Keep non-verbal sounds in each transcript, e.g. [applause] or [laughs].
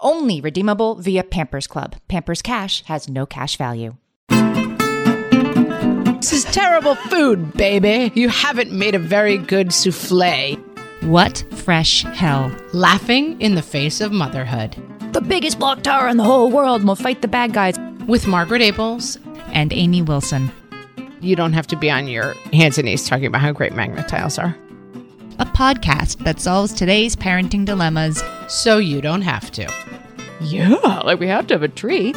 Only redeemable via Pampers Club. Pampers Cash has no cash value. This is terrible food, baby. You haven't made a very good souffle. What fresh hell? Laughing in the face of motherhood. The biggest block tower in the whole world will fight the bad guys. With Margaret Ables. And Amy Wilson. You don't have to be on your hands and knees talking about how great magnet tiles are. A podcast that solves today's parenting dilemmas So you don't have to. Yeah, like we have to have a tree.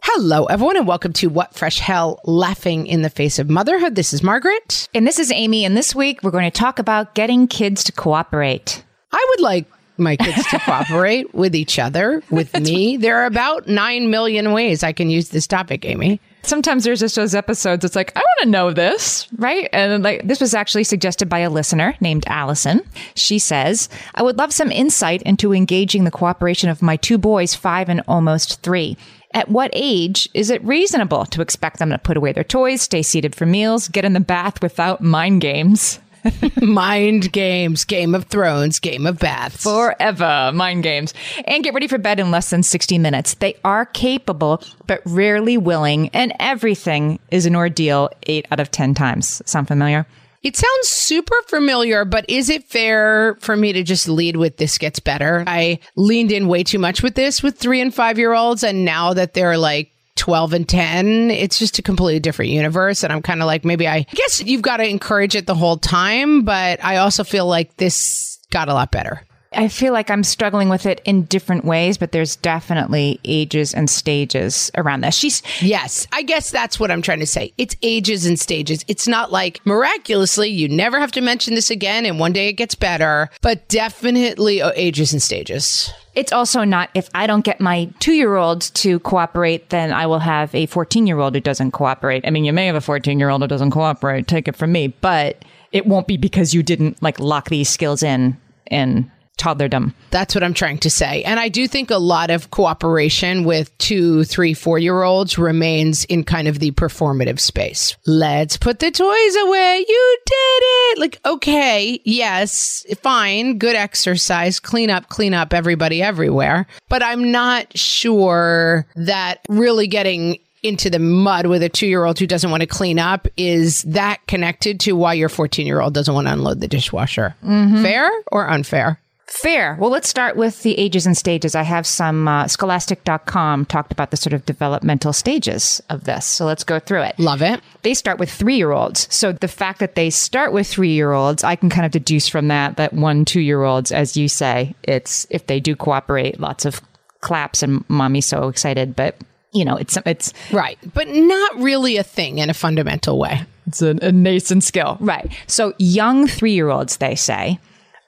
Hello, everyone, and welcome to What Fresh Hell Laughing in the Face of Motherhood. This is Margaret. And this is Amy, and this week we're going to talk about getting kids to cooperate. I would like my kids to [laughs] cooperate with each other, with me. There are about 9 million ways I can use this topic, Amy. Sometimes there's just those episodes. It's like, I want to know this, right? And like, this was actually suggested by a listener named Allison. She says, I would love some insight into engaging the cooperation of my two boys, five and almost three. At what age is it reasonable to expect them to put away their toys, stay seated for meals, get in the bath without mind games? [laughs] Mind games, Game of Thrones, Game of Baths. Forever mind games. And get ready for bed in less than 60 minutes. They are capable, but rarely willing, and everything is an ordeal eight out of 10 times. Sound familiar? It sounds super familiar, but is it fair for me to just lead with this gets better? I leaned in way too much with this with three and five year olds, and now that they're like 12 and 10, it's just a completely different universe. And I'm kind of like, maybe I, guess you've got to encourage it the whole time, but I also feel like this got a lot better. I feel like I'm struggling with it in different ways, but there's definitely ages and stages around this. She's Yes, I guess that's what I'm trying to say. It's ages and stages. It's not like miraculously you never have to mention this again and one day it gets better, but definitely uh, ages and stages. It's also not if I don't get my two year old to cooperate, then I will have a 14 year old who doesn't cooperate. I mean, you may have a 14 year old who doesn't cooperate, take it from me, but it won't be because you didn't like lock these skills in in toddlerdom. That's what I'm trying to say. And I do think a lot of cooperation with two, three, four year olds remains in kind of the performative space. Let's put the toys away. You did it. Like, okay, yes, fine, good exercise, clean up, clean up everybody everywhere. But I'm not sure that really getting into the mud with a two year old who doesn't want to clean up is that connected to why your 14 year old doesn't want to unload the dishwasher. Mm-hmm. Fair or unfair? Fair. Well, let's start with the ages and stages. I have some uh, scholastic.com talked about the sort of developmental stages of this. So let's go through it. Love it. They start with three year olds. So the fact that they start with three year olds, I can kind of deduce from that that one, two year olds, as you say, it's if they do cooperate, lots of claps and mommy's so excited. But, you know, it's, it's, Right. But not really a thing in a fundamental way. it's a, a nascent skill. Right. So young three year olds, they say,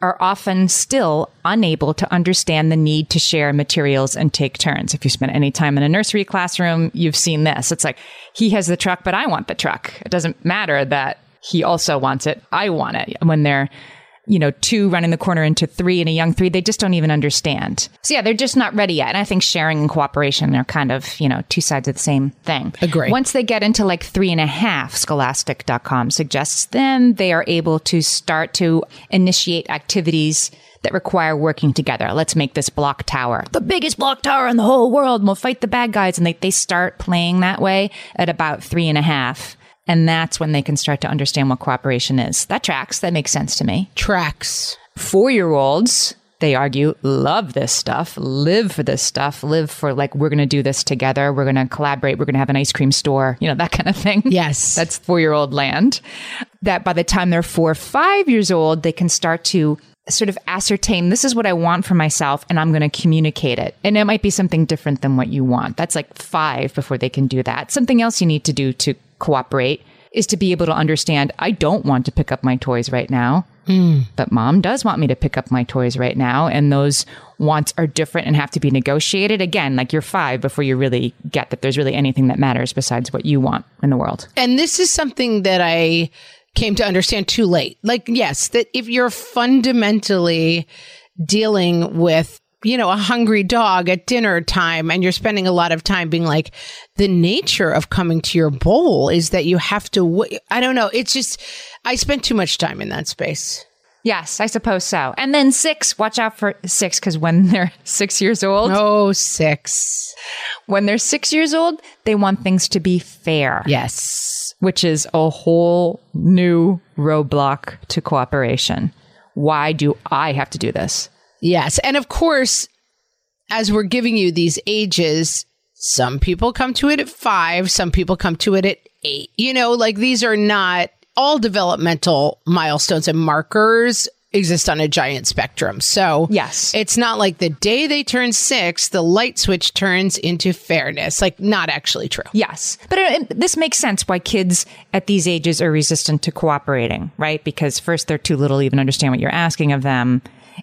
are often still unable to understand the need to share materials and take turns. If you spend any time in a nursery classroom, you've seen this. It's like, he has the truck, but I want the truck. It doesn't matter that he also wants it. I want it. When they're, you know, two running the corner into three and a young three, they just don't even understand. So yeah, they're just not ready yet. And I think sharing and cooperation are kind of, you know, two sides of the same thing. Agree. Once they get into like three and a half, scholastic.com suggests then they are able to start to initiate activities that require working together. Let's make this block tower. The biggest block tower in the whole world. and We'll fight the bad guys. And they, they start playing that way at about three and a half. And that's when they can start to understand what cooperation is. That tracks. That makes sense to me. Tracks. Four year olds, they argue, love this stuff, live for this stuff, live for like, we're going to do this together. We're going to collaborate. We're going to have an ice cream store, you know, that kind of thing. Yes. [laughs] That's four year old land. That by the time they're four or five years old, they can start to sort of ascertain this is what I want for myself and I'm going to communicate it. And it might be something different than what you want. That's like five before they can do that. Something else you need to do to cooperate is to be able to understand I don't want to pick up my toys right now. Hmm. But mom does want me to pick up my toys right now. And those wants are different and have to be negotiated. Again, like you're five before you really get that there's really anything that matters besides what you want in the world. And this is something that I came to understand too late. Like, yes, that if you're fundamentally dealing with you know, a hungry dog at dinner time and you're spending a lot of time being like, the nature of coming to your bowl is that you have to, w- I don't know. It's just, I spent too much time in that space. Yes, I suppose so. And then six, watch out for six, because when [laughs] they're six years old, Oh, six. when they're six years old, they want things to be fair. Yes. which is a whole new roadblock to cooperation. Why do I have to do this? Yes. And of course, as we're giving you these ages, some people come to it at five, some people come to it at eight. You know, like these are not all developmental milestones and markers exist on a giant spectrum. So, Yes. it's not like the day they turn six, the light switch turns into fairness. Like, not actually true. Yes. But uh, it, this makes sense why kids at these ages are resistant to cooperating, right? Because first they're too little to even understand what you're asking of them.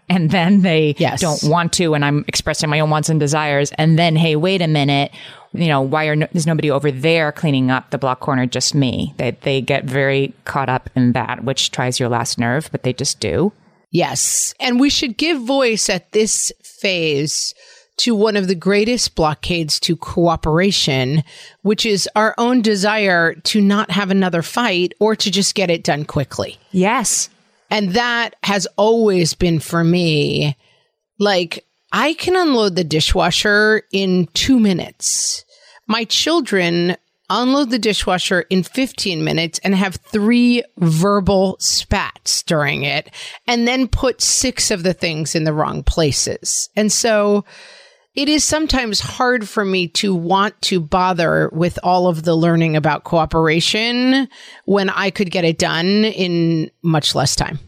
And then they Yes. don't want to, and I'm expressing my own wants and desires. And then, hey, wait a minute. You know, why are no, there's nobody over there cleaning up the block corner, just me? They, they get very caught up in that, which tries your last nerve, but they just do. Yes. And we should give voice at this phase to one of the greatest blockades to cooperation, which is our own desire to not have another fight or to just get it done quickly. Yes. And that has always been for me like, I can unload the dishwasher in two minutes. My children unload the dishwasher in 15 minutes and have three verbal spats during it, and then put six of the things in the wrong places. And so, it is sometimes hard for me to want to bother with all of the learning about cooperation when I could get it done in much less time.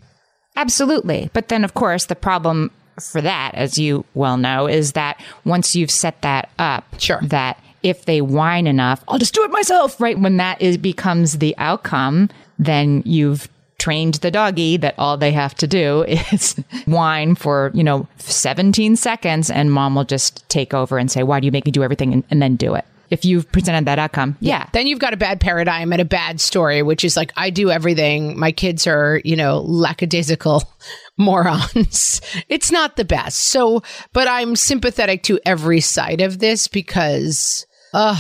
Absolutely. But then, of course, the problem for that, as you well know, is that once you've set that up, Sure. that if they whine enough, I'll just do it myself, right? When that is becomes the outcome, then you've trained the doggy that all they have to do is [laughs] whine for, you know, 17 seconds and mom will just take over and say, why do you make me do everything and, and then do it? If you've presented that outcome, yeah. Then you've got a bad paradigm and a bad story, which is like, I do everything. My kids are, you know, lackadaisical [laughs] morons. It's not the best. So, but I'm sympathetic to every side of this because, uh,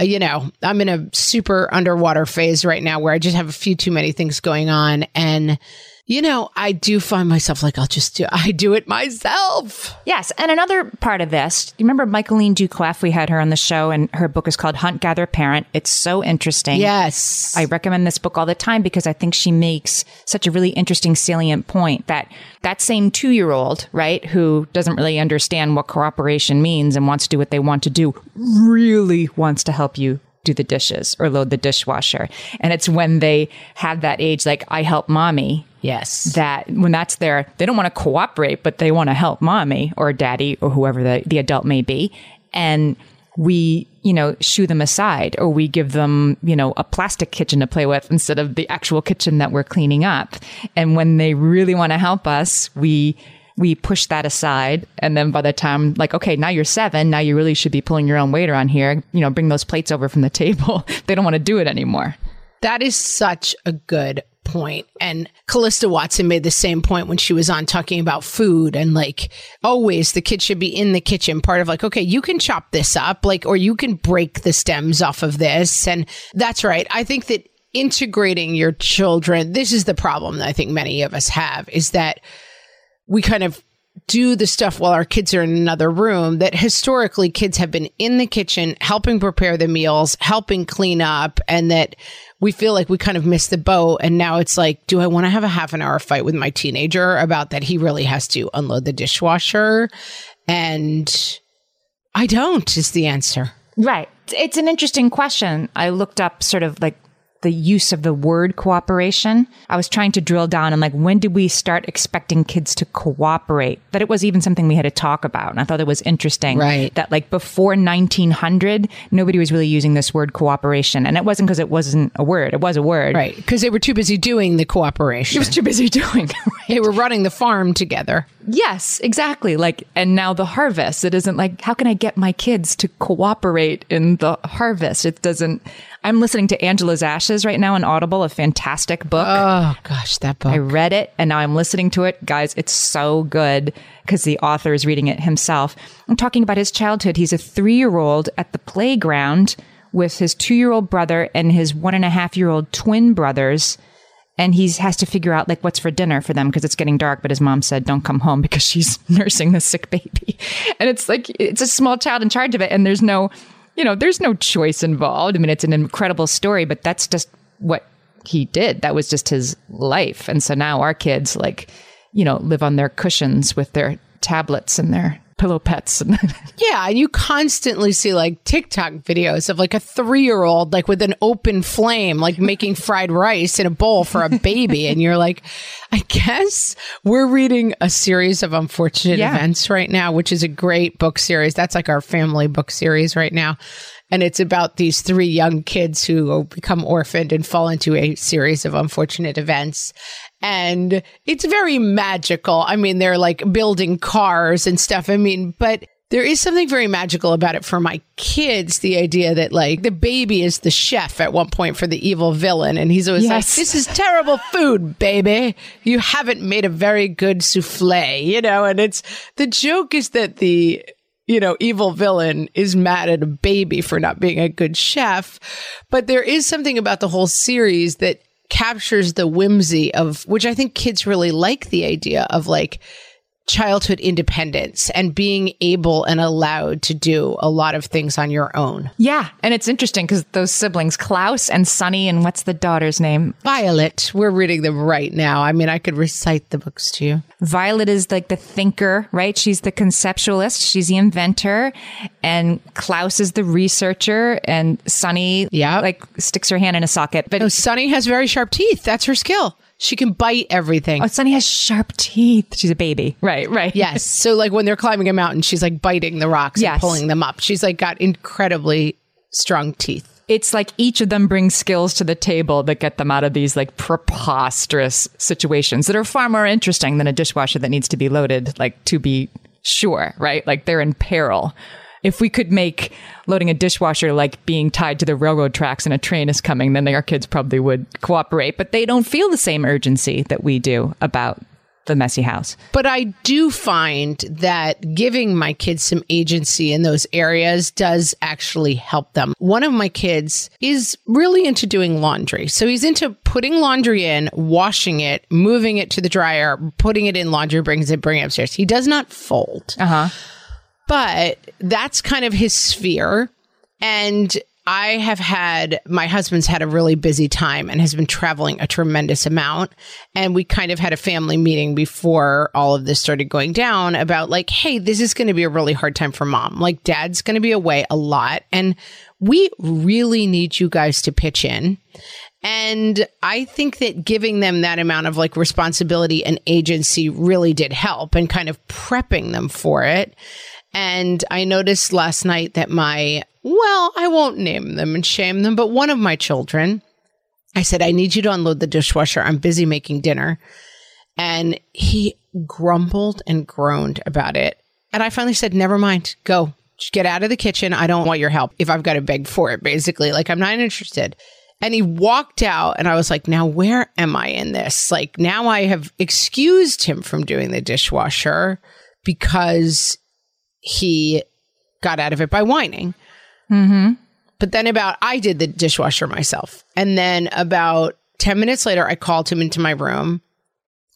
you know, I'm in a super underwater phase right now where I just have a few too many things going on. And, you know, I do find myself like, I'll just do, I do it myself. Yes, and another part of this, you remember Michaeleen Doucleff? We had her on the show, and her book is called Hunt, Gather, Parent. It's so interesting. Yes. I recommend this book all the time because I think she makes such a really interesting, salient point that that same two year old, right, who doesn't really understand what cooperation means and wants to do what they want to do, really wants to help you do the dishes or load the dishwasher. And it's when they have that age, like, I help mommy, yes. that when that's there, they don't want to cooperate, but they want to help mommy or daddy or whoever the, the adult may be. And we, you know, shoo them aside or we give them, you know, a plastic kitchen to play with instead of the actual kitchen that we're cleaning up. And when they really want to help us, we, we push that aside. And then by the time, like, okay, now you're seven, now you really should be pulling your own weight around here, you know, bring those plates over from the table. [laughs] they don't want to do it anymore. That is such a good point. And Callista Watson made the same point when she was on talking about food and like always the kid should be in the kitchen, part of like, okay, you can chop this up, like, or you can break the stems off of this. And that's right. I think that integrating your children, this is the problem that I think many of us have is that we kind of do the stuff while our kids are in another room that historically kids have been in the kitchen helping prepare the meals, helping clean up, and that we feel like we kind of missed the boat. And now it's like, do I want to have a half an hour fight with my teenager about that he really has to unload the dishwasher? And I don't, is the answer. Right. It's an interesting question. I looked up sort of like the use of the word cooperation. I was trying to drill down on like when did we start expecting kids to cooperate? That it was even something we had to talk about. And I thought it was interesting Right. that like before 1900, nobody was really using this word cooperation. And it wasn't because it wasn't a word. It was a word. Right. Because they were too busy doing the cooperation. It was too busy [laughs] doing. they were running the farm together. Yes, exactly. Like, and now the harvest. It isn't like, how can I get my kids to cooperate in the harvest? It doesn't. I'm listening to Angela's Ashes right now on Audible, a fantastic book. Oh, gosh, that book. I read it and now I'm listening to it. Guys, it's so good because the author is reading it himself. I'm talking about his childhood. He's a three year old at the playground with his two year old brother and his one and a half year old twin brothers. And he has to figure out like what's for dinner for them because it's getting dark. But his mom said, don't come home [laughs] because she's [laughs] nursing the sick baby. And it's like, it's a small child in charge of it. And there's no, you know, there's no choice involved. I mean, it's an incredible story, but that's just what he did. That was just his life. And so now our kids, like, you know, live on their cushions with their tablets and their pillow pets. [laughs] Yeah, and you constantly see like TikTok videos of like a three year old like with an open flame, like making fried rice in a bowl for a baby. and you're like, I guess we're reading a series of unfortunate Yeah. events right now, which is a great book series. That's like our family book series right now. And it's about these three young kids who become orphaned and fall into a series of unfortunate events. And it's very magical. I mean, they're like building cars and stuff. I mean, but there is something very magical about it for my kids. The idea that like the baby is the chef at one point for the evil villain. And he's always Yes. like, this is terrible food, baby. You haven't made a very good souffle, you know? And it's the joke is that the you know, evil villain is mad at a baby for not being a good chef. But there is something about the whole series that captures the whimsy of which I think kids really like the idea of like childhood independence and being able and allowed to do a lot of things on your own. yeah. And it's interesting because those siblings, Klaus and Sunny, and what's the daughter's name? Violet, we're reading them right now. I mean, I could recite the books to you. Violet is like the thinker, right? She's the conceptualist. She's the inventor. And Klaus is the researcher. And Sunny, Yeah. like sticks her hand in a socket. But Sunny has very sharp teeth. That's her skill. She can bite everything. Oh, Sunny has sharp teeth. She's a baby. Right, right. Yes. [laughs] So like when they're climbing a mountain, she's like biting the rocks Yes. and pulling them up. She's like got incredibly strong teeth. It's like each of them brings skills to the table that get them out of these like preposterous situations that are far more interesting than a dishwasher that needs to be loaded, like to be sure, right? Like they're in peril. If we could make loading a dishwasher like being tied to the railroad tracks and a train is coming, then our kids probably would cooperate, but they don't feel the same urgency that we do about the messy house. But I do find that giving my kids some agency in those areas does actually help them. One of my kids is really into doing laundry. So he's into putting laundry in, washing it, moving it to the dryer, putting it in laundry, brings it, bring it upstairs. He does not fold. Uh huh. But that's kind of his sphere. And I have had, my husband's had a really busy time and has been traveling a tremendous amount. And we kind of had a family meeting before all of this started going down about like, hey, this is going to be a really hard time for mom. Like, dad's going to be away a lot. And we really need you guys to pitch in. And I think that giving them that amount of like responsibility and agency really did help and kind of prepping them for it. And I noticed last night that my, well, I won't name them and shame them, but one of my children, I said, I need you to unload the dishwasher. I'm busy making dinner. And he grumbled and groaned about it. And I finally said, never mind, go. Just get out of the kitchen. I don't want your help if I've got to beg for it, basically. Like, I'm not interested. And he walked out, and I was like, now where am I in this? Like, now I have excused him from doing the dishwasher because he got out of it by whining. Mm-hmm. But then about, I did the dishwasher myself. And then about 10 minutes later, I called him into my room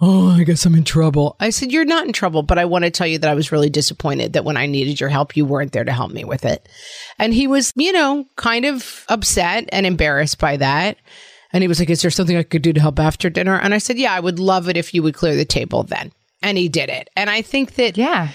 Oh, I guess I'm in trouble. I said, You're not in trouble, but I want to tell you that I was really disappointed that when I needed your help, you weren't there to help me with it. And he was, you know, kind of upset and embarrassed by that. And he was like, Is there something I could do to help after dinner? And I said, Yeah, I would love it if you would clear the table then. And he did it. And I think that Yeah.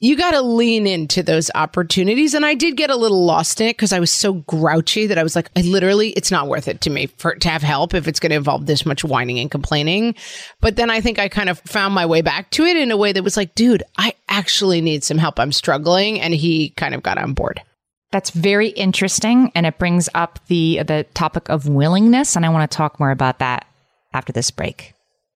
You got to lean into those opportunities. And I did get a little lost in it because I was so grouchy that I was like, I literally, it's not worth it to me for to have help if it's going to involve this much whining and complaining. But then I think I kind of found my way back to it in a way that was like, dude, I actually need some help. I'm struggling. And he kind of got on board. That's very interesting, and it brings up the the topic of willingness, and I want to talk more about that after this break.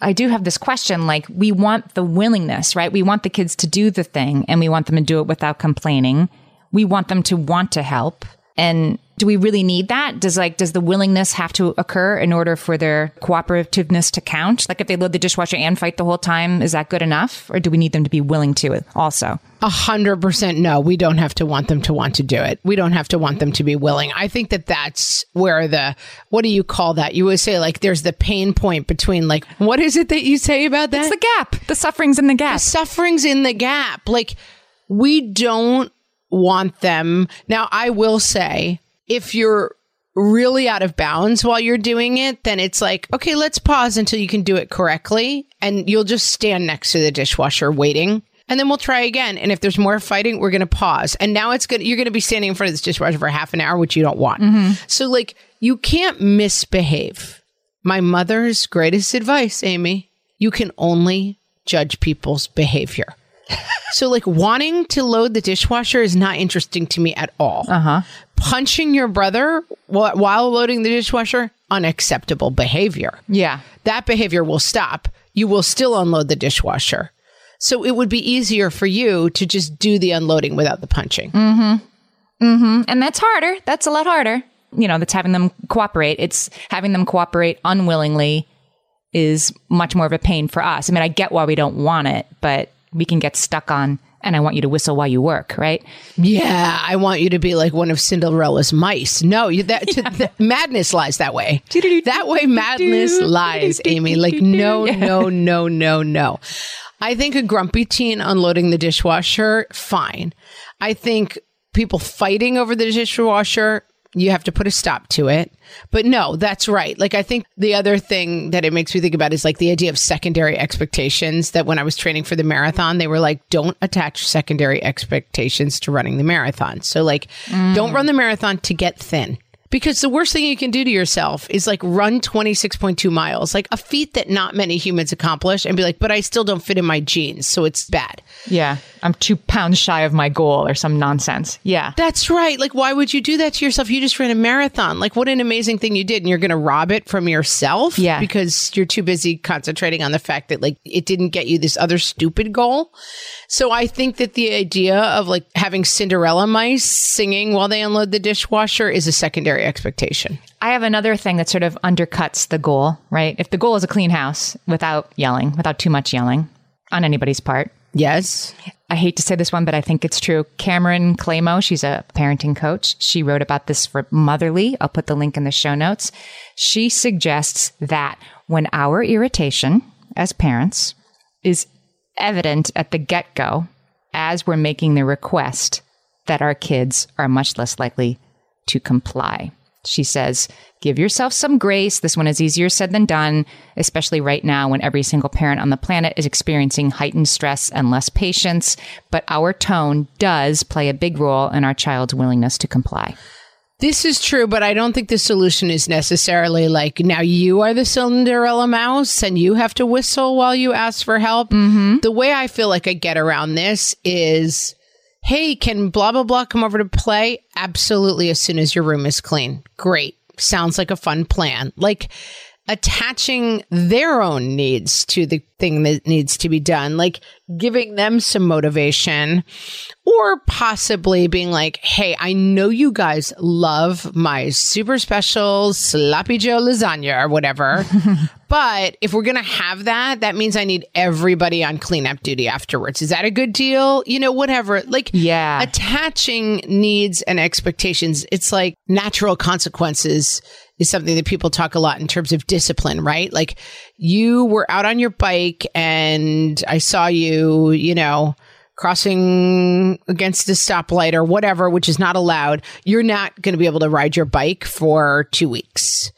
I do have this question like we want the willingness, right? We want the kids to do the thing and we want them to do it without complaining. We want them to want to help. And do we really need that? Does like does the willingness have to occur in order for their cooperativeness to count? Like if they load the dishwasher and fight the whole time, is that good enough? Or do we need them to be willing to also? A hundred percent no. We don't have to want them to want to do it. We don't have to want them to be willing. I think that that's where the what do you call that? You would say like there's the pain point between like what is it that you say about that? It's the gap. The suffering's in the gap. the suffering's in the gap. Like we don't want them. Now, I will say if you're really out of bounds while you're doing it, then it's like, okay, let's pause until you can do it correctly. And you'll just stand next to the dishwasher waiting. And then we'll try again. And if there's more fighting, we're going to pause. And now it's good. You're going to be standing in front of this dishwasher for half an hour, which you don't want. Mm-hmm. So, like, you can't misbehave. My mother's greatest advice, Amy, you can only judge people's behavior. So, like, wanting to load the dishwasher is not interesting to me at all. Uh huh. Punching your brother while loading the dishwasher, unacceptable behavior. yeah. That behavior will stop. You will still unload the dishwasher. So, it would be easier for you to just do the unloading without the punching. And that's harder. That's a lot harder. You know, that's having them cooperate. It's having them cooperate unwillingly is much more of a pain for us. I mean, I get why we don't want it, but we can get stuck on and I want you to whistle while you work, right? Yeah, I want you to be like one of Cinderella's mice. No, you, that to, [laughs] the, madness lies that way. That way, madness lies, Amy. Like, no, no, no, no, no. I think a grumpy teen unloading the dishwasher, fine. I think people fighting over the dishwasher, you have to put a stop to it. But no, that's right. Like, I think the other thing that it makes me think about is like the idea of secondary expectations. That when I was training for the marathon, they were like, don't attach secondary expectations to running the marathon. So, like, don't mm. run the marathon to get thin. Because the worst thing you can do to yourself is like run 26.2 miles, like a feat that not many humans accomplish, and be like, but I still don't fit in my jeans. So it's bad. Yeah. I'm two pounds shy of my goal or some nonsense. Yeah. That's right. Like, why would you do that to yourself? You just ran a marathon. Like, what an amazing thing you did. And you're going to rob it from yourself. Yeah. Because you're too busy concentrating on the fact that, like, it didn't get you this other stupid goal. So I think that the idea of like having Cinderella mice singing while they unload the dishwasher is a secondary expectation. I have another thing that sort of undercuts the goal, right? If the goal is a clean house without yelling, without too much yelling on anybody's part. Yes. I hate to say this one, but I think it's true. Cameron Clamo, she's a parenting coach. She wrote about this for Motherly. I'll put the link in the show notes. She suggests that when our irritation as parents is evident at the get go, as we're making the request, that our kids are much less likely to comply. She says, give yourself some grace. This one is easier said than done, especially right now when every single parent on the planet is experiencing heightened stress and less patience. But our tone does play a big role in our child's willingness to comply. This is true, but I don't think the solution is necessarily like now you are the Cinderella mouse and you have to whistle while you ask for help. Mm-hmm. The way I feel like I get around this is hey, can blah, blah, blah come over to play? Absolutely, as soon as your room is clean. Great. Sounds like a fun plan. Like, attaching their own needs to the thing that needs to be done, like giving them some motivation, or possibly being like, hey, I know you guys love my super special sloppy Joe lasagna or whatever. [laughs] but if we're going to have that, that means I need everybody on cleanup duty afterwards. Is that a good deal? You know, whatever. Like, Yeah. attaching needs and expectations, it's like natural consequences is something that people talk a lot in terms of discipline, right? Like you were out on your bike and I saw you, you know, crossing against a stoplight or whatever, which is not allowed. You're not going to be able to ride your bike for two weeks.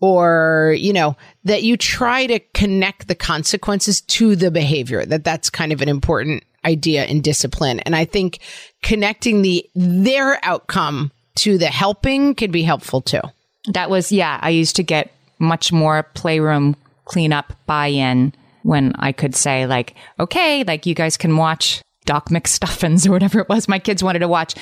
Or, you know, that you try to connect the consequences to the behavior, that that's kind of an important idea in discipline. And I think connecting the, their outcome to the helping can be helpful too. That was, yeah, I used to get much more playroom cleanup buy in when I could say, like, okay, like you guys can watch Doc McStuffins or whatever it was my kids wanted to watch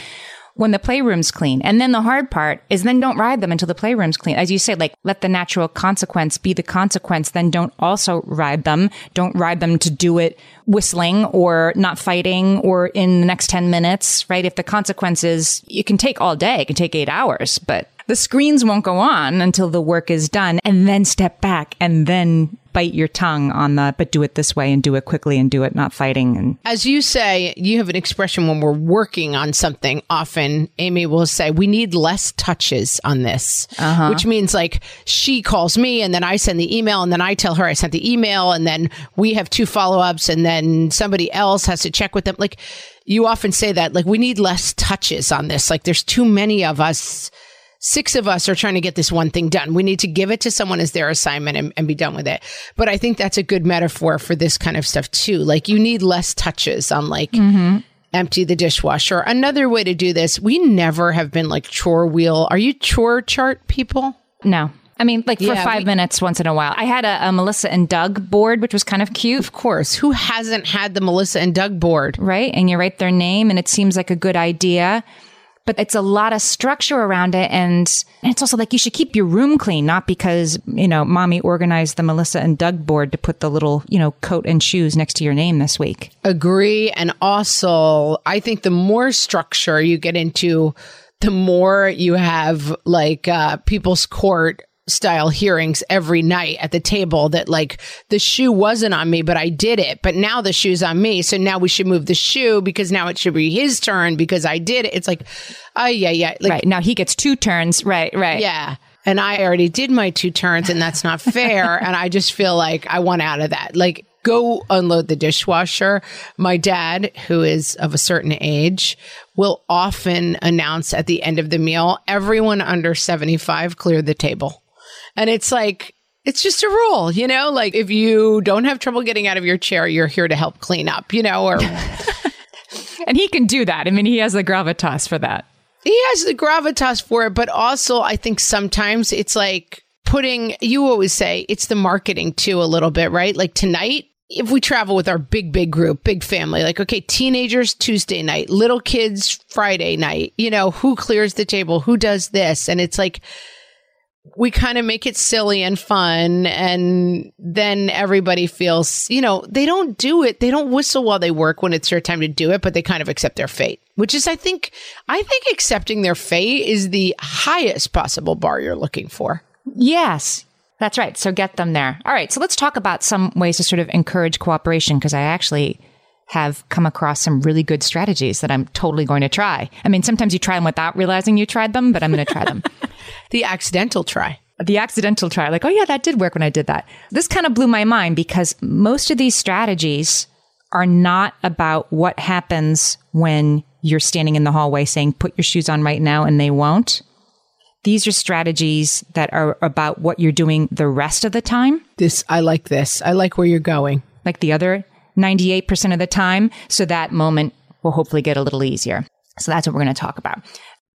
when the playroom's clean. And then the hard part is then don't ride them until the playroom's clean. As you say, like let the natural consequence be the consequence. Then don't also ride them. Don't ride them to do it whistling or not fighting or in the next 10 minutes, right? If the consequence is it can take all day, it can take eight hours, but the screens won't go on until the work is done and then step back and then bite your tongue on the, but do it this way and do it quickly and do it not fighting. And As you say, you have an expression when we're working on something. Often, Amy will say, We need less touches on this, uh-huh. which means like she calls me and then I send the email and then I tell her I sent the email and then we have two follow ups and then somebody else has to check with them. Like you often say that, like, we need less touches on this. Like there's too many of us. Six of us are trying to get this one thing done. We need to give it to someone as their assignment and, and be done with it. But I think that's a good metaphor for this kind of stuff too. Like you need less touches on like mm-hmm. empty the dishwasher. Another way to do this, we never have been like chore wheel. Are you chore chart people? no. I mean, like for Yeah, five we- minutes once in a while. I had a, a Melissa and Doug board, which was kind of cute. Of course. Who hasn't had the Melissa and Doug board? right? And you write their name and it seems like a good idea. But it's a lot of structure around it. And, and it's also like you should keep your room clean, not because, you know, mommy organized the Melissa and Doug board to put the little, you know, coat and shoes next to your name this week. Agree. And also, I think the more structure you get into, the more you have like uh, people's court style hearings every night at the table that like the shoe wasn't on me, but I did it. But now the shoe's on me. So now we should move the shoe because now it should be his turn because I did it. It's like, oh yeah, yeah. Like, right. Now he gets two turns. Right, right. Yeah. And I already did my two turns and that's not fair. [laughs] and I just feel like I want out of that. Like, go unload the dishwasher. My dad, who is of a certain age, will often announce at the end of the meal, everyone under 75 clear the table. And it's like, it's just a rule, you know, like if you don't have trouble getting out of your chair, you're here to help clean up, you know, or. [laughs] and he can do that. I mean, he has the gravitas for that. He has the gravitas for it, but also I think sometimes it's like putting, you always say it's the marketing too, a little bit, right? Like tonight, if we travel with our big, big group, big family, like, okay, teenagers Tuesday night, little kids Friday night, you know, who clears the table? Who does this? And it's like, we kind of make it silly and fun. And then everybody feels, you know, they don't do it. They don't whistle while they work when it's their time to do it, but they kind of accept their fate, which is, I think, I think accepting their fate is the highest possible bar you're looking for. Yes. That's right. So get them there. All right. So let's talk about some ways to sort of encourage cooperation because I actually have come across some really good strategies that I'm totally going to try. I mean, sometimes you try them without realizing you tried them, but I'm going to try them. [laughs] the accidental try. The accidental try, like, oh, yeah, that did work when I did that. This kind of blew my mind because most of these strategies are not about what happens when you're standing in the hallway saying, put your shoes on right now, and they won't. These are strategies that are about what you're doing the rest of the time. This, I like this. I like where you're going. Like the other 98% of the time. So that moment will hopefully get a little easier. So that's what we're going to talk about.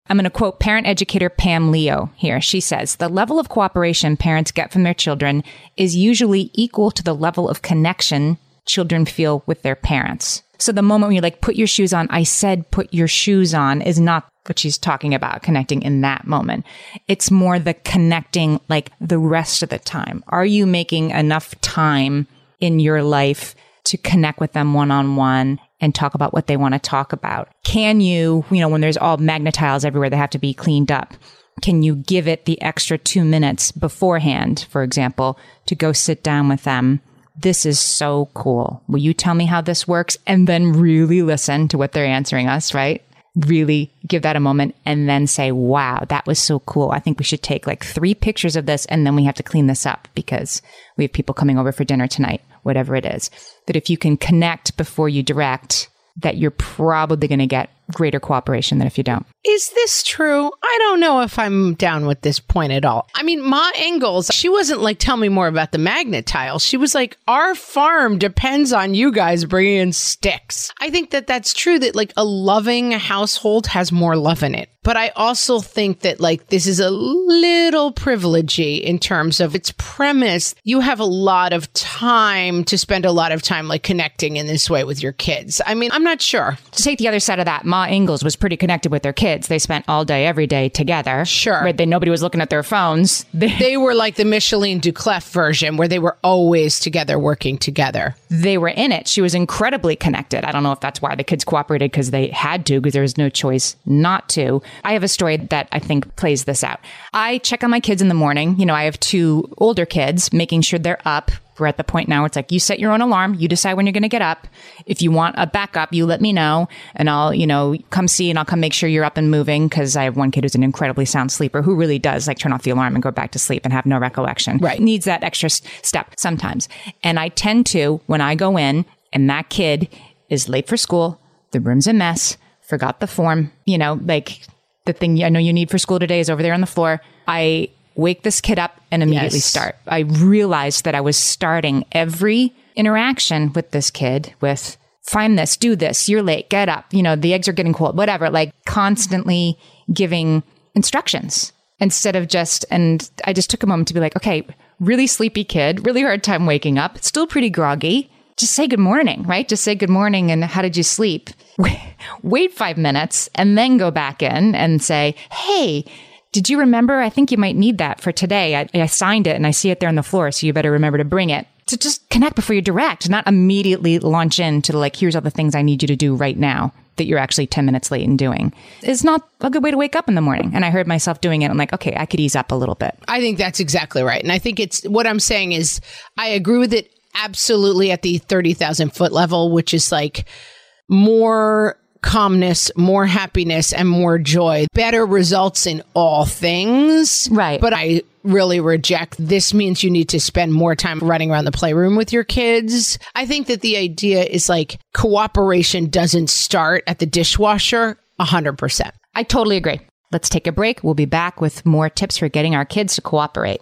I'm going to quote parent educator Pam Leo here. She says, the level of cooperation parents get from their children is usually equal to the level of connection children feel with their parents. So the moment when you like, put your shoes on, I said, put your shoes on is not what she's talking about connecting in that moment. It's more the connecting like the rest of the time. Are you making enough time in your life to connect with them one on one and talk about what they want to talk about? Can you, you know, when there's all magnet tiles everywhere that have to be cleaned up, can you give it the extra two minutes beforehand, for example, to go sit down with them this is so cool. Will you tell me how this works? And then really listen to what they're answering us, right? Really give that a moment and then say, wow, that was so cool. I think we should take like three pictures of this and then we have to clean this up because we have people coming over for dinner tonight, whatever it is. That if you can connect before you direct, that you're probably going to get greater cooperation than if you don't. Is this true? I don't know if I'm down with this point at all. I mean, Ma Ingalls, she wasn't like, tell me more about the magnet tile. She was like, our farm depends on you guys bringing in sticks. I think that that's true that like a loving household has more love in it. But I also think that like this is a little privilegey in terms of its premise. You have a lot of time to spend a lot of time like connecting in this way with your kids. I mean, I'm not sure. To take the other side of that, Ma Ingalls was pretty connected with their kids. They spent all day, every day together. Sure. Right? They, nobody was looking at their phones. [laughs] They, they were like the Michaeleen Doucleff version where they were always together, working together. They were in it. She was incredibly connected. I don't know if that's why the kids cooperated because they had to, because there was no choice not to. I have a story that I think plays this out. I check on my kids in the morning. You know, I have two older kids, making sure they're up we're at the point now where it's like you set your own alarm, you decide when you're going to get up. If you want a backup, you let me know and I'll, you know, come see and I'll come make sure you're up and moving because I have one kid who's an incredibly sound sleeper who really does like turn off the alarm and go back to sleep and have no recollection. Right. Needs that extra step sometimes. And I tend to, when I go in and that kid is late for school, the room's a mess, forgot the form, you know, like the thing I know you need for school today is over there on the floor. I wake this kid up and immediately yes. start. I realized that I was starting every interaction with this kid with find this, do this, you're late, get up, you know, the eggs are getting cold, whatever, like constantly giving instructions instead of just, and I just took a moment to be like, okay, really sleepy kid, really hard time waking up, still pretty groggy. Just say good morning, right? Just say good morning and how did you sleep? [laughs] Wait five minutes and then go back in and say, hey, did you remember? I think you might need that for today. I, I, signed it and I see it there on the floor, so you better remember to bring it. to just connect before you direct, not immediately launch into like, here's all the things I need you to do right now that you're actually 10 minutes late in doing is not a good way to wake up in the morning. And I heard myself doing it. I'm like, okay, I could ease up a little bit. I think that's exactly right. And I think it's what I'm saying is I agree with it absolutely at the 30,000 foot level, which is like more calmness, more happiness, and more joy. Better results in all things. Right. But I really reject this means you need to spend more time running around the playroom with your kids. I think that the idea is like cooperation doesn't start at the dishwasher 100%. I totally agree. Let's take a break. We'll be back with more tips for getting our kids to cooperate.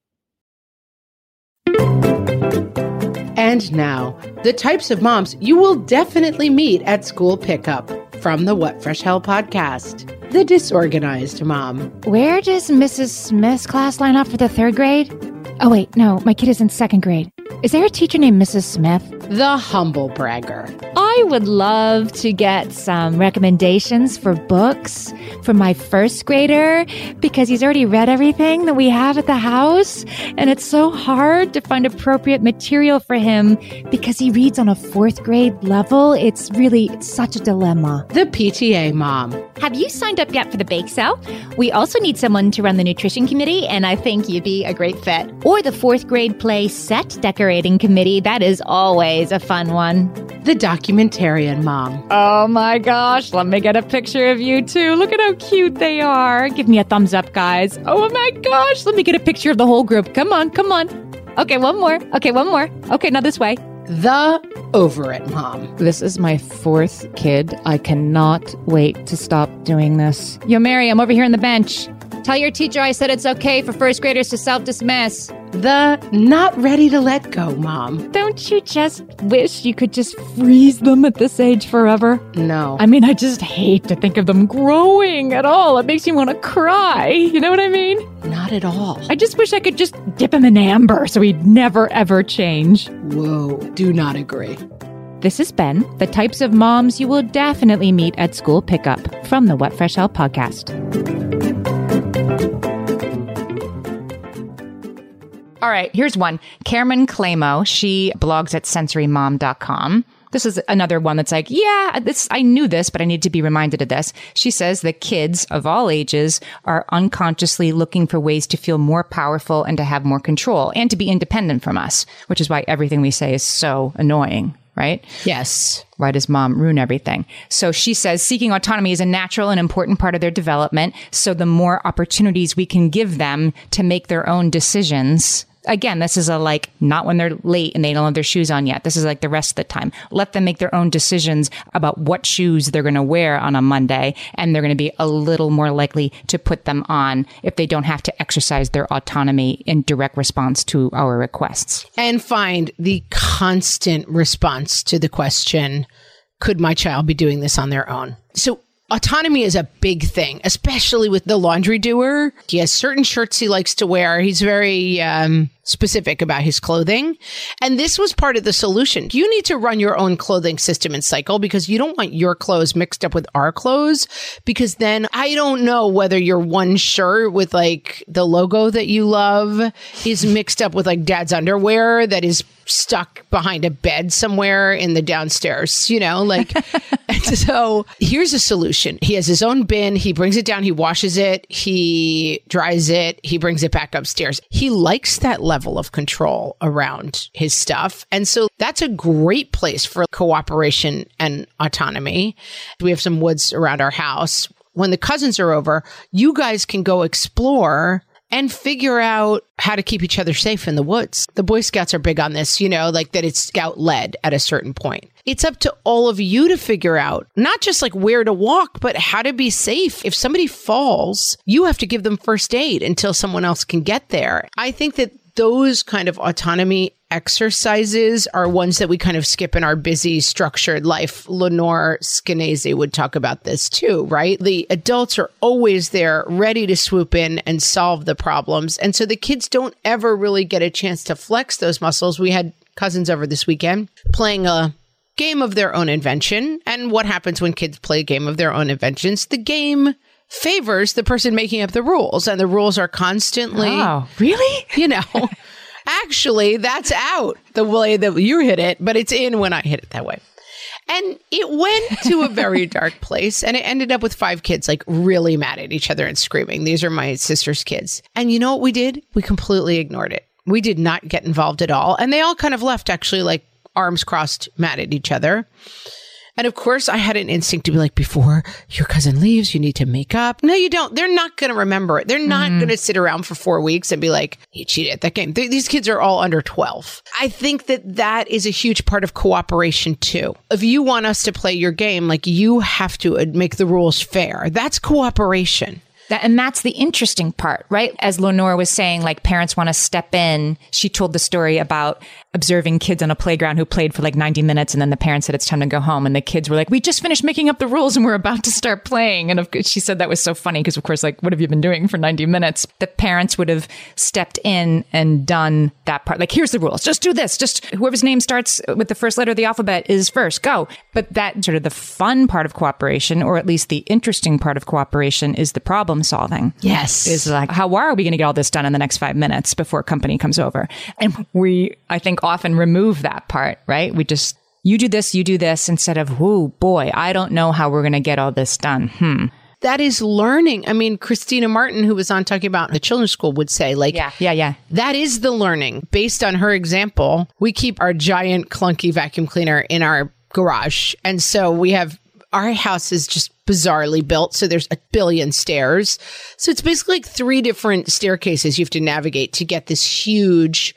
And now, the types of moms you will definitely meet at school pickup from the What Fresh Hell podcast. The disorganized mom, Where does Mrs. Smith's class line up for the third grade? Oh, wait, no, my kid is in second grade. Is there a teacher named Mrs. Smith? the humble bragger, I would love to get some recommendations for books for my first grader because he's already read everything that we have at the house. And it's so hard to find appropriate material for him because he reads on a fourth grade level. It's really it's such a dilemma. the PTA mom, Have you signed up yet for the bake sale? We also need someone to run the nutrition committee, and I think you'd be a great fit. Or the fourth grade play set decorating committee. That is always a fun one. the documentarian mom, Oh my gosh, let me get a picture of you too. Look at how cute they are. Give me a thumbs up, guys. Oh my gosh, let me get a picture of the whole group. Come on, come on. Okay, one more. Okay, one more. Okay, now this way. the over it mom, This is my fourth kid. I cannot wait to stop doing this. Yo, Mary, I'm over here on the bench. Tell your teacher I said it's okay for first graders to self dismiss. The not ready to let go mom. Don't you just wish you could just freeze them at this age forever? No, I mean, I just hate to think of them growing at all. It makes me want to cry. You know what I mean? not at all. I just wish I could just dip him in amber so he'd never ever change. Whoa, do not agree. This has been the types of moms you will definitely meet at school pickup from the What Fresh Hell podcast. All right, here's one. Cameron Clamo, she blogs at sensorymom.com. This is another one that's like, yeah, this I knew this, but I need to be reminded of this. She says that kids of all ages are unconsciously looking for ways to feel more powerful and to have more control and to be independent from us, which is why everything we say is so annoying. right? Yes. Why does mom ruin everything? So she says seeking autonomy is a natural and important part of their development. So the more opportunities we can give them to make their own decisions. Again, this is a like not when they're late and they don't have their shoes on yet. This is like the rest of the time. Let them make their own decisions about what shoes they're going to wear on a Monday. And they're going to be a little more likely to put them on if they don't have to exercise their autonomy in direct response to our requests. And find the constant response to the question, could my child be doing this on their own? So autonomy is a big thing, especially with the laundry doer. He has certain shirts he likes to wear. He's very um, specific about his clothing. And this was part of the solution. You need to run your own clothing system and cycle because you don't want your clothes mixed up with our clothes. Because then I don't know whether your one shirt with like the logo that you love is mixed up with like dad's underwear that is stuck behind a bed somewhere in the downstairs, you know, like, [laughs] so here's a solution. He has his own bin. He brings it down. He washes it. He dries it. He brings it back upstairs. He likes that level of control around his stuff. And so that's a great place for cooperation and autonomy. We have some woods around our house. When the cousins are over, you guys can go explore and figure out how to keep each other safe in the woods. The Boy Scouts are big on this, you know, like that it's scout led at a certain point. It's up to all of you to figure out not just like where to walk, but how to be safe. If somebody falls, you have to give them first aid until someone else can get there. I think that those kind of autonomy exercises are ones that we kind of skip in our busy, structured life. Lenore Skenazy would talk about this too, right? The adults are always there, ready to swoop in and solve the problems. And so the kids don't ever really get a chance to flex those muscles. We had cousins over this weekend playing a game of their own invention. And what happens when kids play a game of their own inventions? The game favors the person making up the rules, and the rules are constantly. Oh, really? [laughs] You know, actually, that's out the way that you hit it, but it's in when I hit it that way. And it went to a very [laughs] dark place, and it ended up with five kids like really mad at each other and screaming. These are my sister's kids. And you know what we did? We completely ignored it. We did not get involved at all. And they all kind of left actually like arms crossed, mad at each other. And of course, I had an instinct to be like, before your cousin leaves, you need to make up. No, you don't. They're not going to remember it. They're not mm-hmm. going to sit around for four weeks and be like, he cheated at that game. Th- these kids are all under 12. I think that that is a huge part of cooperation too. If you want us to play your game, like you have to make the rules fair. That's cooperation. That, and that's the interesting part, right? As Lenore was saying, like parents want to step in. She told the story about observing kids on a playground who played for like 90 minutes and then the parents said it's time to go home. And the kids were like we just finished making up the rules and we're about to start playing. And of course, she said that was so funny because of course like what have you been doing for 90 minutes? The parents would have stepped in and done that part. Like here's the rules. Just do this. Just whoever's name starts with the first letter of the alphabet is first. Go. But that sort of the fun part of cooperation or at least the interesting part of cooperation is the problem solving. Yes. is like how are we going to get all this done in the next five minutes before company comes over? And we i think often remove that part right we just you do this you do this instead of oh boy i don't know how we're going to get all this done hmm that is learning. I mean, Christina Martin, who was on talking about the children's school, would say, like, yeah yeah yeah That is the learning. Based on her example, we keep our giant clunky vacuum cleaner in our garage. And so we have our house is just bizarrely built. So there's a billion stairs. So it's basically like three different staircases you have to navigate to get this huge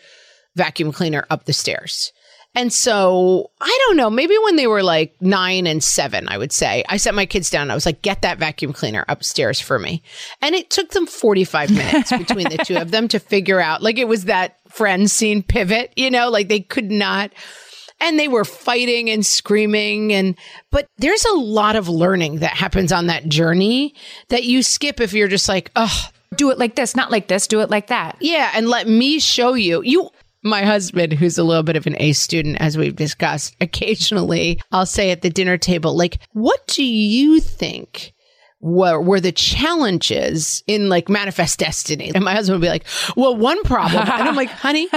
vacuum cleaner up the stairs. And so I don't know, maybe when they were like nine and seven, I would say, I set my kids down. I was like, get that vacuum cleaner upstairs for me. And it took them 45 minutes [laughs] between the two of them to figure out, like, it was that Friends scene pivot, you know, like they could not. And they were fighting and screaming. And, but there's a lot of learning that happens on that journey that you skip if you're just like, oh, do it like this not like this do it like that yeah, and let me show you. You my husband, who's a little bit of an A student, as we've discussed, [laughs] occasionally I'll say at the dinner table, like, what do you think were, were the challenges in like manifest destiny? And my husband would be like, well, one problem. and I'm like, [laughs] honey,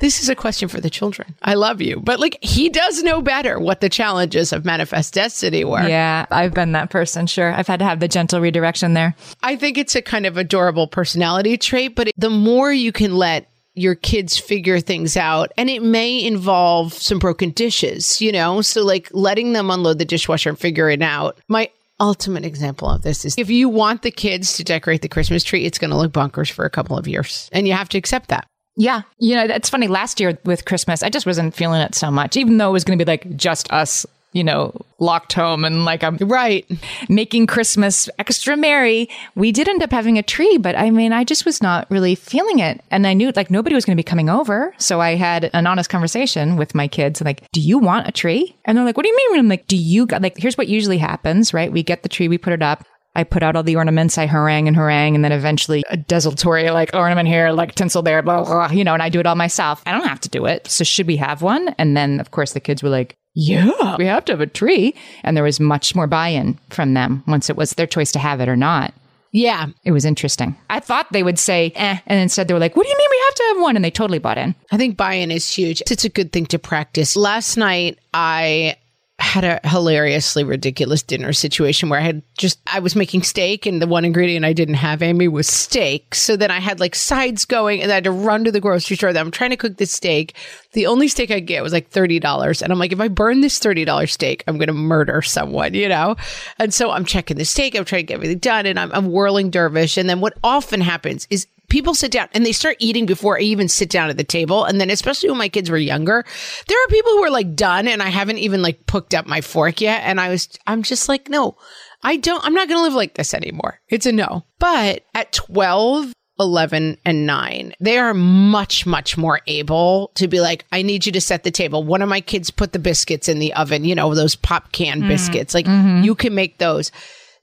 this is a question for the children. I love you. But like, he does know better what the challenges of manifest destiny were. yeah i've been that person sure i've had to have the gentle redirection there I think it's a kind of adorable personality trait, but the more you can let your kids figure things out and it may involve some broken dishes, you know? So like letting them unload the dishwasher and figure it out. My ultimate example of this is if you want the kids to decorate the Christmas tree, it's going to look bunkers for a couple of years and you have to accept that. Yeah. You know, that's funny. Last year with Christmas, I just wasn't feeling it so much, even though it was going to be like just us, you know, locked home and like I'm Right. making Christmas extra merry. We did end up having a tree, but I mean, I just was not really feeling it. And I knew like nobody was going to be coming over. So I had an honest conversation with my kids like, do you want a tree? And they're like, what do you mean? And I'm like, do you, got, like, here's what usually happens, right? We get the tree, we put it up. I put out all the ornaments, I harangue and harangue, and then eventually a desultory like ornament here, like tinsel there, blah, blah, blah, you know, and I do it all myself. I don't have to do it. So should we have one? And then, of course, the kids were like, yeah, we have to have a tree. And there was much more buy in from them once it was their choice to have it or not. Yeah. It was interesting. I thought they would say, eh, and instead they were like, what do you mean we have to have one? And they totally bought in. I think buy in is huge. It's a good thing to practice. Last night, I had a hilariously ridiculous dinner situation where I had just, I was making steak and the one ingredient I didn't have, Amy, was steak. So then I had like sides going and I had to run to the grocery store. Then I'm trying to cook this steak. The only steak I get was like $30. And I'm like, if I burn this $30 steak, I'm going to murder someone, you know? And so I'm checking the steak. I'm trying to get everything done and I'm, I'm whirling dervish. And then what often happens is people sit down and they start eating before I even sit down at the table. And then, especially when my kids were younger, there are people who are like done and I haven't even like picked up my fork yet. And I was, I'm just like, no, I don't, I'm not going to live like this anymore. It's a no. But at 12, 11 and 9 they are much much more able to be like i need you to set the table one of my kids put the biscuits in the oven you know those pop can mm-hmm. biscuits like mm-hmm. you can make those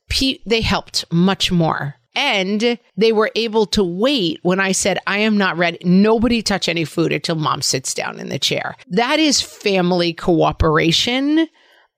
P- they helped much more and they were able to wait when I said, I am not ready. Nobody touch any food until mom sits down in the chair. That is family cooperation.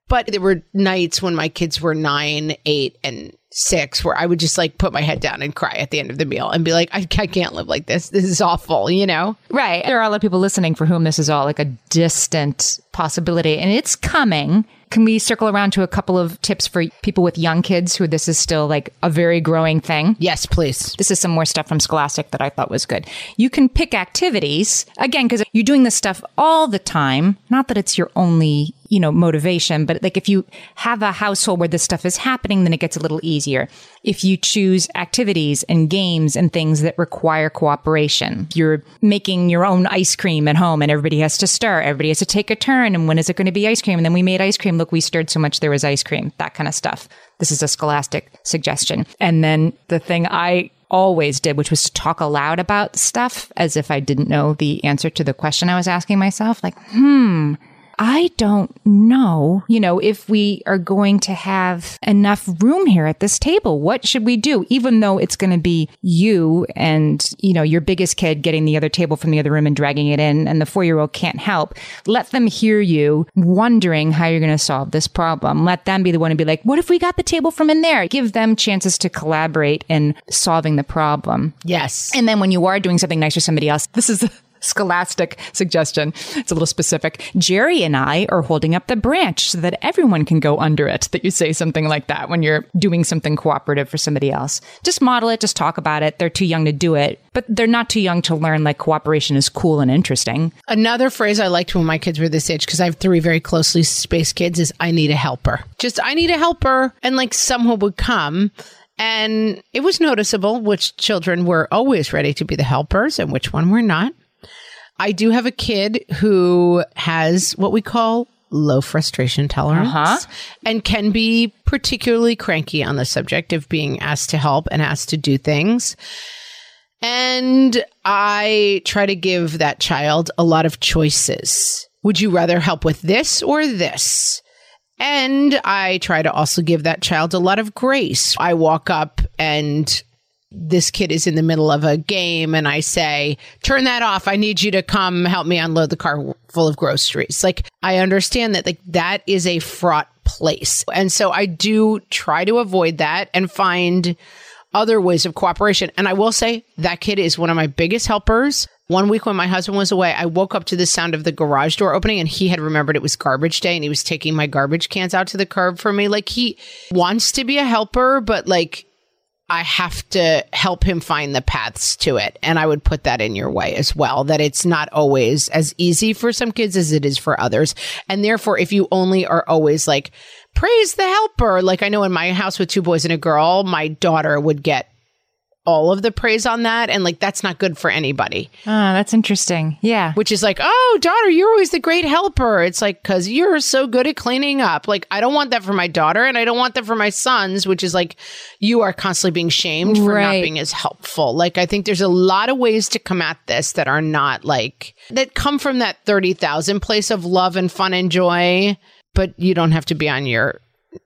But there were nights when my kids were nine, eight, and six where I would just like put my head down and cry at the end of the meal and be like, I, I can't live like this. This is awful, you know? Right. There are a lot of people listening for whom this is all like a distant possibility and it's coming. Can we circle around to a couple of tips for people with young kids who this is still like a very growing thing? Yes, please. This is some more stuff from Scholastic that I thought was good. You can pick activities, again, because you're doing this stuff all the time. Not that it's your only, you know, motivation, but like if you have a household where this stuff is happening, then it gets a little easier. If you choose activities and games and things that require cooperation, you're making your own ice cream at home and everybody has to stir, everybody has to take a turn. And when is it going to be ice cream? And then we made ice cream. Look, we stirred so much there was ice cream, that kind of stuff. This is a scholastic suggestion. And then the thing I always did, which was to talk aloud about stuff as if I didn't know the answer to the question I was asking myself. Like, hmm, I don't know, you know, if we are going to have enough room here at this table. What should we do? Even though it's going to be you and, you know, your biggest kid getting the other table from the other room and dragging it in and the four year old can't help. Let them hear you wondering how you're going to solve this problem. Let them be the one to be like, what if we got the table from in there? Give them chances to collaborate in solving the problem. Yes. And then when you are doing something nice for somebody else, this is scholastic suggestion. It's a little specific. Jerry and I are holding up the branch so that everyone can go under it. That you say something like that when you're doing something cooperative for somebody else. Just model it, just talk about it. They're too young to do it, but they're not too young to learn like cooperation is cool and interesting. Another phrase I liked when my kids were this age, because I have three very closely spaced kids, is I need a helper. Just, I need a helper. And like someone would come. And it was noticeable which children were always ready to be the helpers and which one were not. I do have a kid who has what we call low frustration tolerance Uh-huh. and can be particularly cranky on the subject of being asked to help and asked to do things. And I try to give that child a lot of choices. Would you rather help with this or this? And I try to also give that child a lot of grace. I walk up and this kid is in the middle of a game and I say, turn that off. I need you to come help me unload the car full of groceries. Like I understand that like that is a fraught place. And so I do try to avoid that and find other ways of cooperation. And I will say that kid is one of my biggest helpers. One week when my husband was away, I woke up to the sound of the garage door opening and he had remembered it was garbage day and he was taking my garbage cans out to the curb for me. Like he wants to be a helper, but like I have to help him find the paths to it. And I would put that in your way as well, that it's not always as easy for some kids as it is for others. And therefore, if you only are always like, praise the helper, like I know in my house with two boys and a girl, my daughter would get all of the praise on that. And like, that's not good for anybody, Oh, that's interesting. Yeah. which is like, oh, daughter, you're always the great helper. It's like, cause you're so good at cleaning up. Like, I don't want that for my daughter and I don't want that for my sons, which is like, you are constantly being shamed for not Right. being as helpful. Like, I think there's a lot of ways to come at this that are not like, that come from that 30,000 place of love and fun and joy, but you don't have to be on your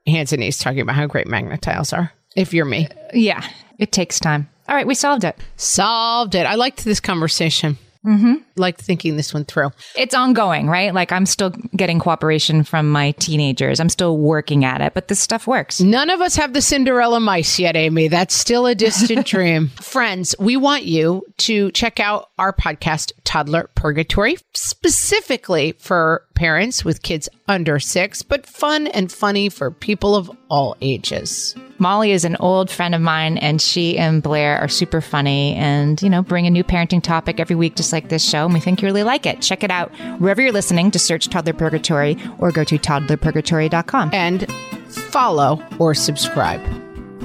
hands and knees talking about how great magnet tiles are. If you're me, Yeah. It takes time. All right. We solved it. solved it. I liked this conversation. Mm-hmm. Liked thinking this one through. It's ongoing, right? Like I'm still getting cooperation from my teenagers. I'm still working at it, but this stuff works. None of us have the Cinderella mice yet, Amy. That's still a distant [laughs] dream. Friends, we want you to check out our podcast, Toddler Purgatory, specifically for parents with kids under six, but fun and funny for people of all ages. Molly is an old friend of mine and she and Blair are super funny and, you know, bring a new parenting topic every week, just like this show. And we think you really like it. Check it out wherever you're listening to search Toddler Purgatory or go to toddlerpurgatory.com. And follow or subscribe.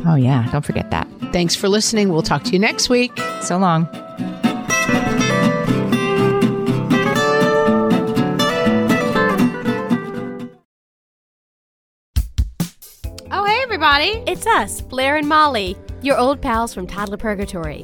Oh, yeah. Don't forget that. Thanks for listening. We'll talk to you next week. So long. Oh, hey, everybody. It's us, Blair and Molly, your old pals from Toddler Purgatory.